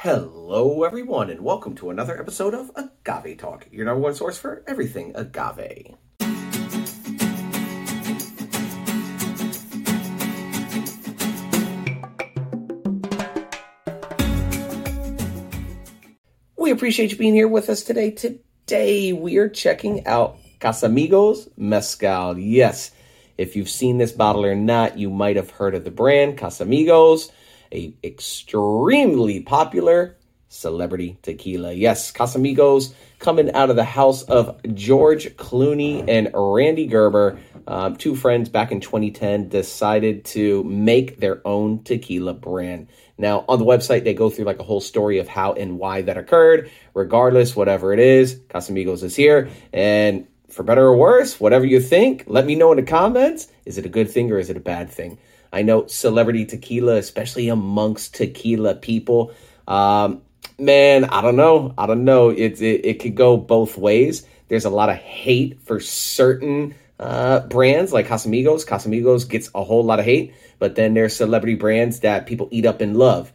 Hello, everyone, and welcome to another episode of Agave Talk, your number one source for everything agave. We appreciate you being here with us today. Today, we are checking out Casamigos Mezcal. Yes, if you've seen this bottle or not, you might have heard of the brand Casamigos, a extremely popular celebrity tequila. Yes, Casamigos coming out of the house of George Clooney and Rande Gerber. Um, two friends back in 2010 decided to make their own tequila brand. Now, on the website, they go through like a whole story of how and why that occurred. Regardless, whatever it is, Casamigos is here. And for better or worse, whatever you think, let me know in the comments. Is it a good thing or is it a bad thing? I know celebrity tequila, especially amongst tequila people, um, man, I don't know. I don't know. It, it, it could go both ways. There's a lot of hate for certain uh, brands like Casamigos. Casamigos gets a whole lot of hate, but then there's celebrity brands that people eat up and love.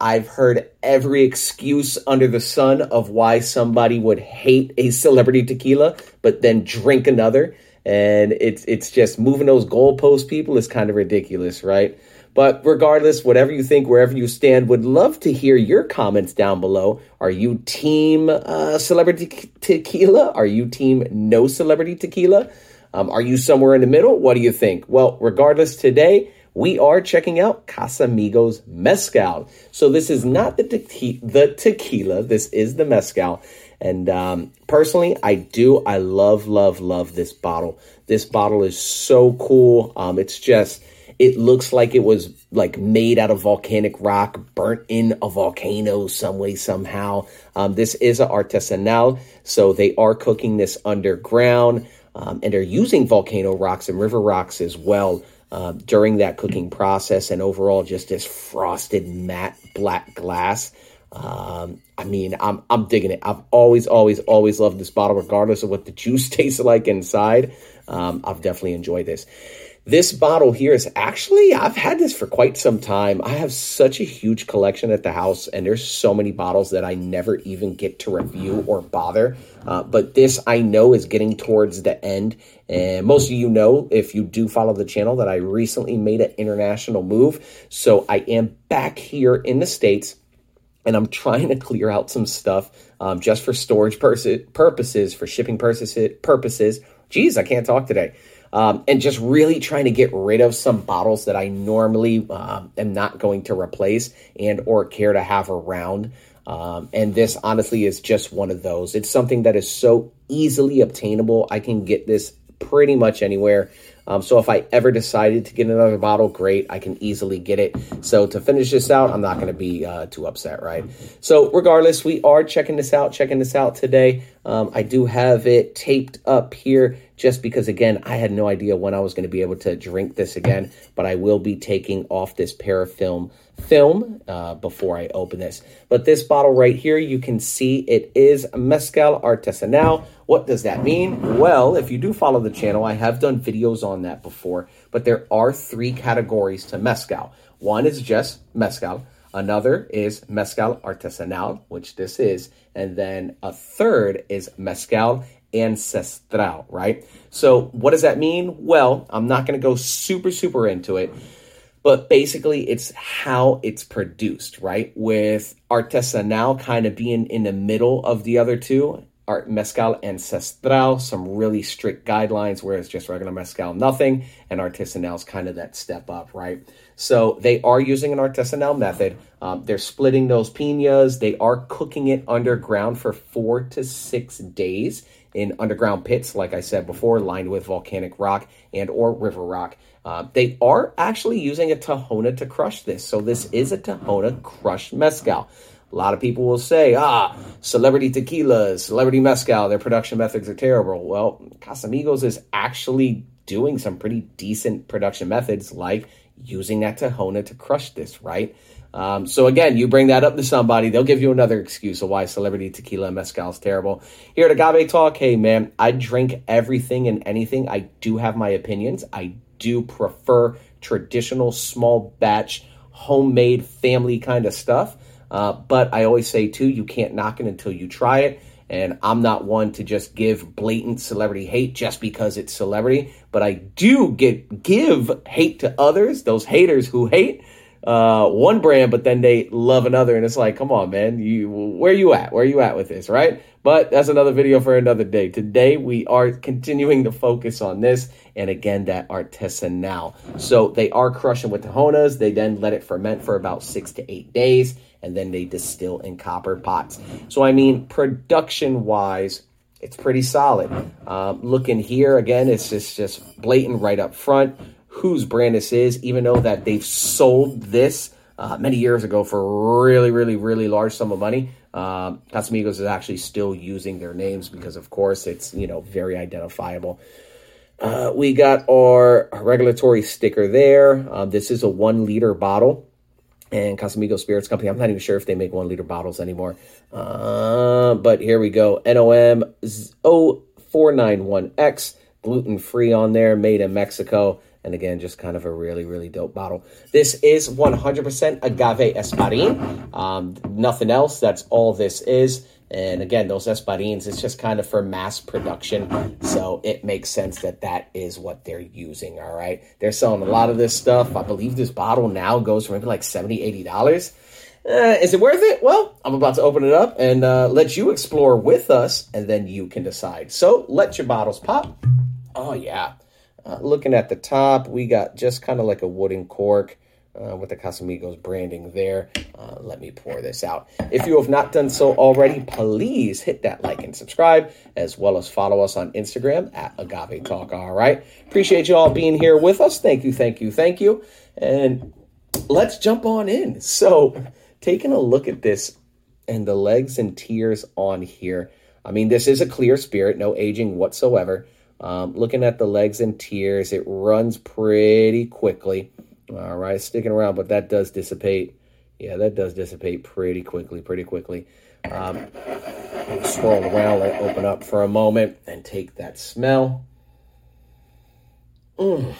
I've heard every excuse under the sun of why somebody would hate a celebrity tequila, but then drink another. And it's it's just moving those goalposts, people, is kind of ridiculous, right? But regardless, whatever you think, wherever you stand, would love to hear your comments down below. Are you team uh, celebrity tequila? Are you team no celebrity tequila? Um, are you somewhere in the middle? What do you think? Well, regardless, today we are checking out Casamigos Mezcal. So this is not the, te- the tequila. This is the mezcal. And um, personally, I do. I love, love, love this bottle. This bottle is so cool. Um, it's just it looks like it was like made out of volcanic rock, burnt in a volcano some way, somehow. Um, this is an artisanal, so they are cooking this underground, um, and they're using volcano rocks and river rocks as well uh, during that cooking process, and overall, just this frosted matte black glass. Um, I mean, I'm I'm digging it. I've always, always, always loved this bottle, regardless of what the juice tastes like inside. Um, I've definitely enjoyed this. This bottle here is actually, I've had this for quite some time. I have such a huge collection at the house, and there's so many bottles that I never even get to review or bother. Uh, but this I know is getting towards the end. And most of you know, if you do follow the channel, that I recently made an international move. So I am back here in the States and I'm trying to clear out some stuff um, just for storage purposes, for shipping purposes. Jeez, I can't talk today um, and just really trying to get rid of some bottles that I normally um, am not going to replace and or care to have around. Um, and this honestly is just one of those. It's something that is so easily obtainable. I can get this pretty much anywhere. Um, so if I ever decided to get another bottle, great, I can easily get it. So to finish this out, I'm not going to be uh, too upset, right? So regardless, we are checking this out, checking this out today. Um, I do have it taped up here just because, again, I had no idea when I was going to be able to drink this again, but I will be taking off this parafilm film uh, before I open this. But this bottle right here, you can see it is Mezcal Artesanal. What does that mean? Well, if you do follow the channel, I have done videos on that before, but there are three categories to Mezcal. One is just Mezcal. Another is Mezcal Artesanal, which this is. And then a third is Mezcal ancestral, right? So, what does that mean? Well, I'm not going to go super, super into it, but basically, it's how it's produced, right? With artesanal kind of being in the middle of the other two, art mezcal ancestral, some really strict guidelines, whereas just regular mezcal, nothing, and artisanal is kind of that step up, right? So they are using an artisanal method. Um, they're splitting those pinas. They are cooking it underground for four to six days in underground pits, like I said before, lined with volcanic rock and or river rock. Uh, they are actually using a Tahona to crush this. So this is a Tahona crushed mezcal. A lot of people will say, ah, celebrity tequilas, celebrity mezcal, their production methods are terrible. Well, Casamigos is actually doing some pretty decent production methods like using that Tahona to crush this, right? Um, so again, you bring that up to somebody, they'll give you another excuse of why celebrity tequila and mezcal is terrible. Here at Agave Talk, hey man, I drink everything and anything. I do have my opinions. I do prefer traditional small batch, homemade family kind of stuff. Uh, but I always say, too, you can't knock it until you try it. And I'm not one to just give blatant celebrity hate just because it's celebrity, but I do get give hate to others, those haters who hate uh, one brand, but then they love another, and it's like, come on, man, you where you at? Where you at with this, right? But that's another video for another day. Today we are continuing to focus on this, and again that artisanal. So they are crushing with Tahonas. They then let it ferment for about six to eight days, and then they distill in copper pots. So I mean, production wise, it's pretty solid. Um, looking here again, it's just just blatant right up front whose brand this is, even though that they've sold this uh, many years ago for a really, really, really large sum of money. Um, Casamigos is actually still using their names because, of course, it's you know very identifiable. Uh, we got our regulatory sticker there. Um, this is a one liter bottle. And Casamigos Spirits Company, I'm not even sure if they make one liter bottles anymore. Uh, but here we go. NOM 0491X, gluten free on there, made in Mexico. And again, just kind of a really, really dope bottle. This is 100% agave espadin. Um, nothing else. That's all this is. And again, those espadins, it's just kind of for mass production. So it makes sense that that is what they're using. All right. They're selling a lot of this stuff. I believe this bottle now goes for maybe like $70, $80. Uh, is it worth it? Well, I'm about to open it up and uh, let you explore with us, and then you can decide. So let your bottles pop. Oh, yeah. Uh, looking at the top, we got just kind of like a wooden cork uh, with the Casamigos branding there. Uh, let me pour this out. If you have not done so already, please hit that like and subscribe, as well as follow us on Instagram at Agave Talk. All right. Appreciate you all being here with us. Thank you, thank you, thank you. And let's jump on in. So, taking a look at this and the legs and tears on here. I mean, this is a clear spirit, no aging whatsoever. Um, looking at the legs and tears, it runs pretty quickly. All right, sticking around, but that does dissipate. Yeah, that does dissipate pretty quickly, pretty quickly. Um, swirl around, let it open up for a moment, and take that smell. Mm.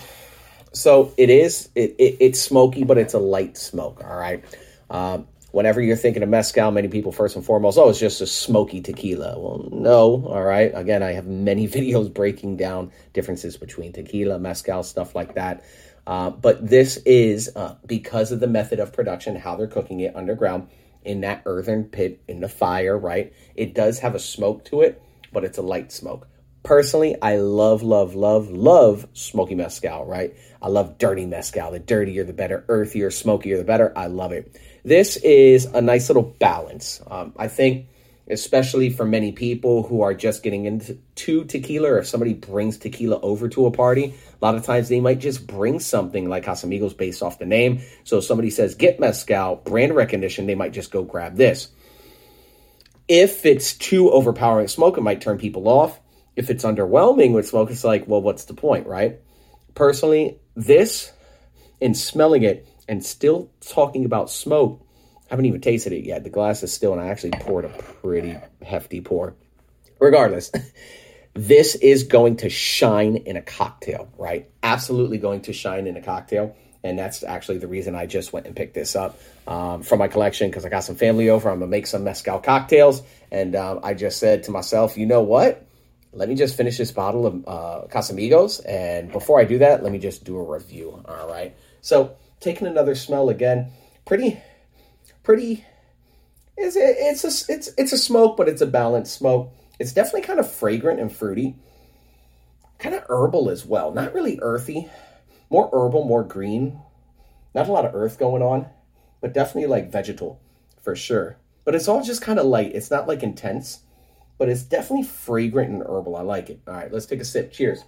So it is, it, it, it's smoky, but it's a light smoke, all right? Um, whenever you're thinking of mezcal, many people first and foremost, oh, it's just a smoky tequila. Well, no, all right. Again, I have many videos breaking down differences between tequila, mezcal, stuff like that. Uh, but this is uh, because of the method of production, how they're cooking it underground in that earthen pit in the fire, right? It does have a smoke to it, but it's a light smoke. Personally, I love, love, love, love smoky mezcal, right? I love dirty mezcal. The dirtier, the better. Earthier, smokier, the better. I love it. This is a nice little balance. Um, I think, especially for many people who are just getting into tequila, or if somebody brings tequila over to a party, a lot of times they might just bring something like Casamigos based off the name. So if somebody says get mezcal, brand recognition, they might just go grab this. If it's too overpowering smoke, it might turn people off. If it's underwhelming with smoke, it's like, well, what's the point, right? Personally, this and smelling it and still talking about smoke, I haven't even tasted it yet. The glass is still, and I actually poured a pretty hefty pour. Regardless, this is going to shine in a cocktail, right? Absolutely going to shine in a cocktail. And that's actually the reason I just went and picked this up um, from my collection because I got some family over. I'm going to make some mezcal cocktails. And um, I just said to myself, you know what? let me just finish this bottle of uh, Casamigos. And before I do that, let me just do a review. All right. So taking another smell again, pretty, pretty. It's it's a it's it's a smoke, but it's a balanced smoke. It's definitely kind of fragrant and fruity, kind of herbal as well. Not really earthy, more herbal, more green. Not a lot of earth going on, but definitely like vegetal for sure. But it's all just kind of light. It's not like intense but it's definitely fragrant and herbal. I like it. All right, let's take a sip. Cheers.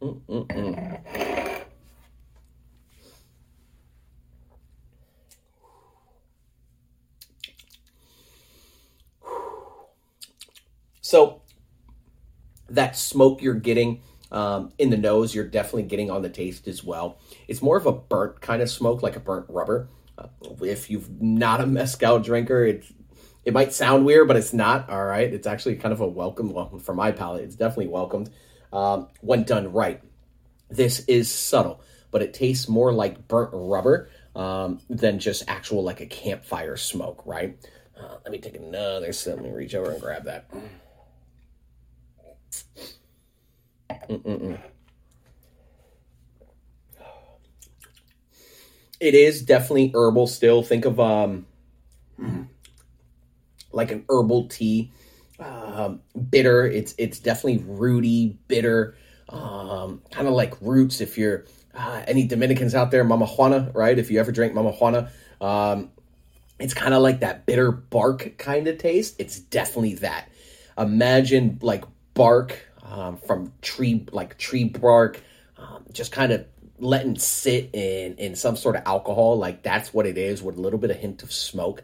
Mm-mm-mm. So that smoke you're getting um, in the nose, you're definitely getting on the taste as well. It's more of a burnt kind of smoke, like a burnt rubber. Uh, if you've not a mezcal drinker, it's it might sound weird, but it's not. All right, it's actually kind of a welcome. Well, for my palate, it's definitely welcomed um, when done right. This is subtle, but it tastes more like burnt rubber. um, than just actual like a campfire smoke, right? Uh, let me take another sip. Let me reach over and grab that. Mm-mm-mm. It is definitely herbal still. Think of um like an herbal tea. Um, bitter. It's it's definitely rooty, bitter, um, kind of like roots. If you're uh, any Dominicans out there, Mama Juana, right? If you ever drink Mama Juana, um, it's kind of like that bitter bark kind of taste. It's definitely that. Imagine like bark um, from tree, like tree bark, um, just kind of letting sit in in some sort of alcohol. Like that's what it is, with a little bit of hint of smoke.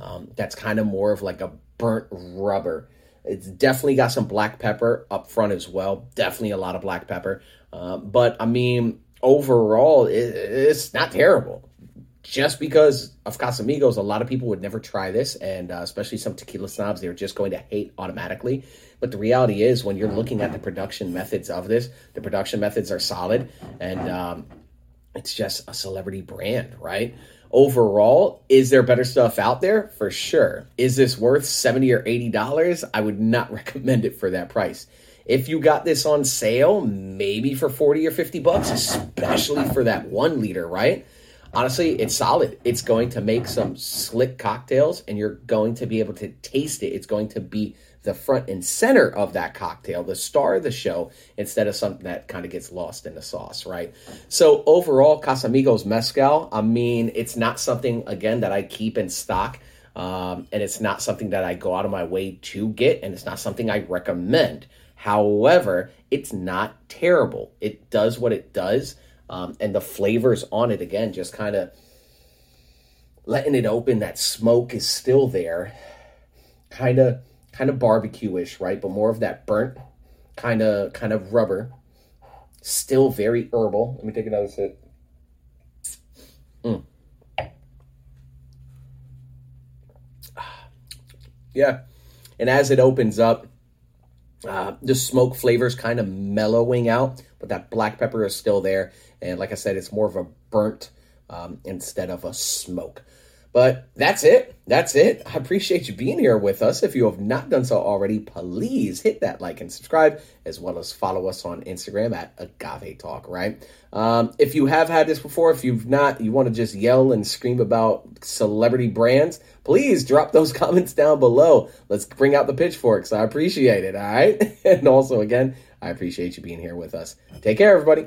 Um, that's kind of more of like a burnt rubber. It's definitely got some black pepper up front as well. Definitely a lot of black pepper. Uh, but I mean, overall, it, it's not terrible. Just because of Casamigos, a lot of people would never try this, and uh, especially some tequila snobs, they're just going to hate automatically. But the reality is, when you're looking at the production methods of this, the production methods are solid, and um, it's just a celebrity brand, right? Overall, is there better stuff out there? For sure. Is this worth 70 or 80 dollars? I would not recommend it for that price. If you got this on sale, maybe for 40 or 50 bucks, especially for that 1 liter, right? Honestly, it's solid. It's going to make some slick cocktails and you're going to be able to taste it. It's going to be the front and center of that cocktail, the star of the show, instead of something that kind of gets lost in the sauce, right? So overall, Casamigos Mezcal, I mean, it's not something again that I keep in stock. Um, and it's not something that I go out of my way to get, and it's not something I recommend. However, it's not terrible. It does what it does, um, and the flavors on it again just kind of letting it open. That smoke is still there, kind of kind of barbecue-ish, right? But more of that burnt kind of kind of rubber. Still very herbal. Let me take another sip. Mm. Yeah. And as it opens up, uh, the smoke flavors kind of mellowing out, but that black pepper is still there. And like I said, it's more of a burnt um, instead of a smoke. But that's it. That's it. I appreciate you being here with us. If you have not done so already, please hit that like and subscribe, as well as follow us on Instagram at Agave Talk, right? Um, if you have had this before, if you've not, you want to just yell and scream about celebrity brands, please drop those comments down below. Let's bring out the pitchforks. I appreciate it, all right? and also, again, I appreciate you being here with us. Take care, everybody.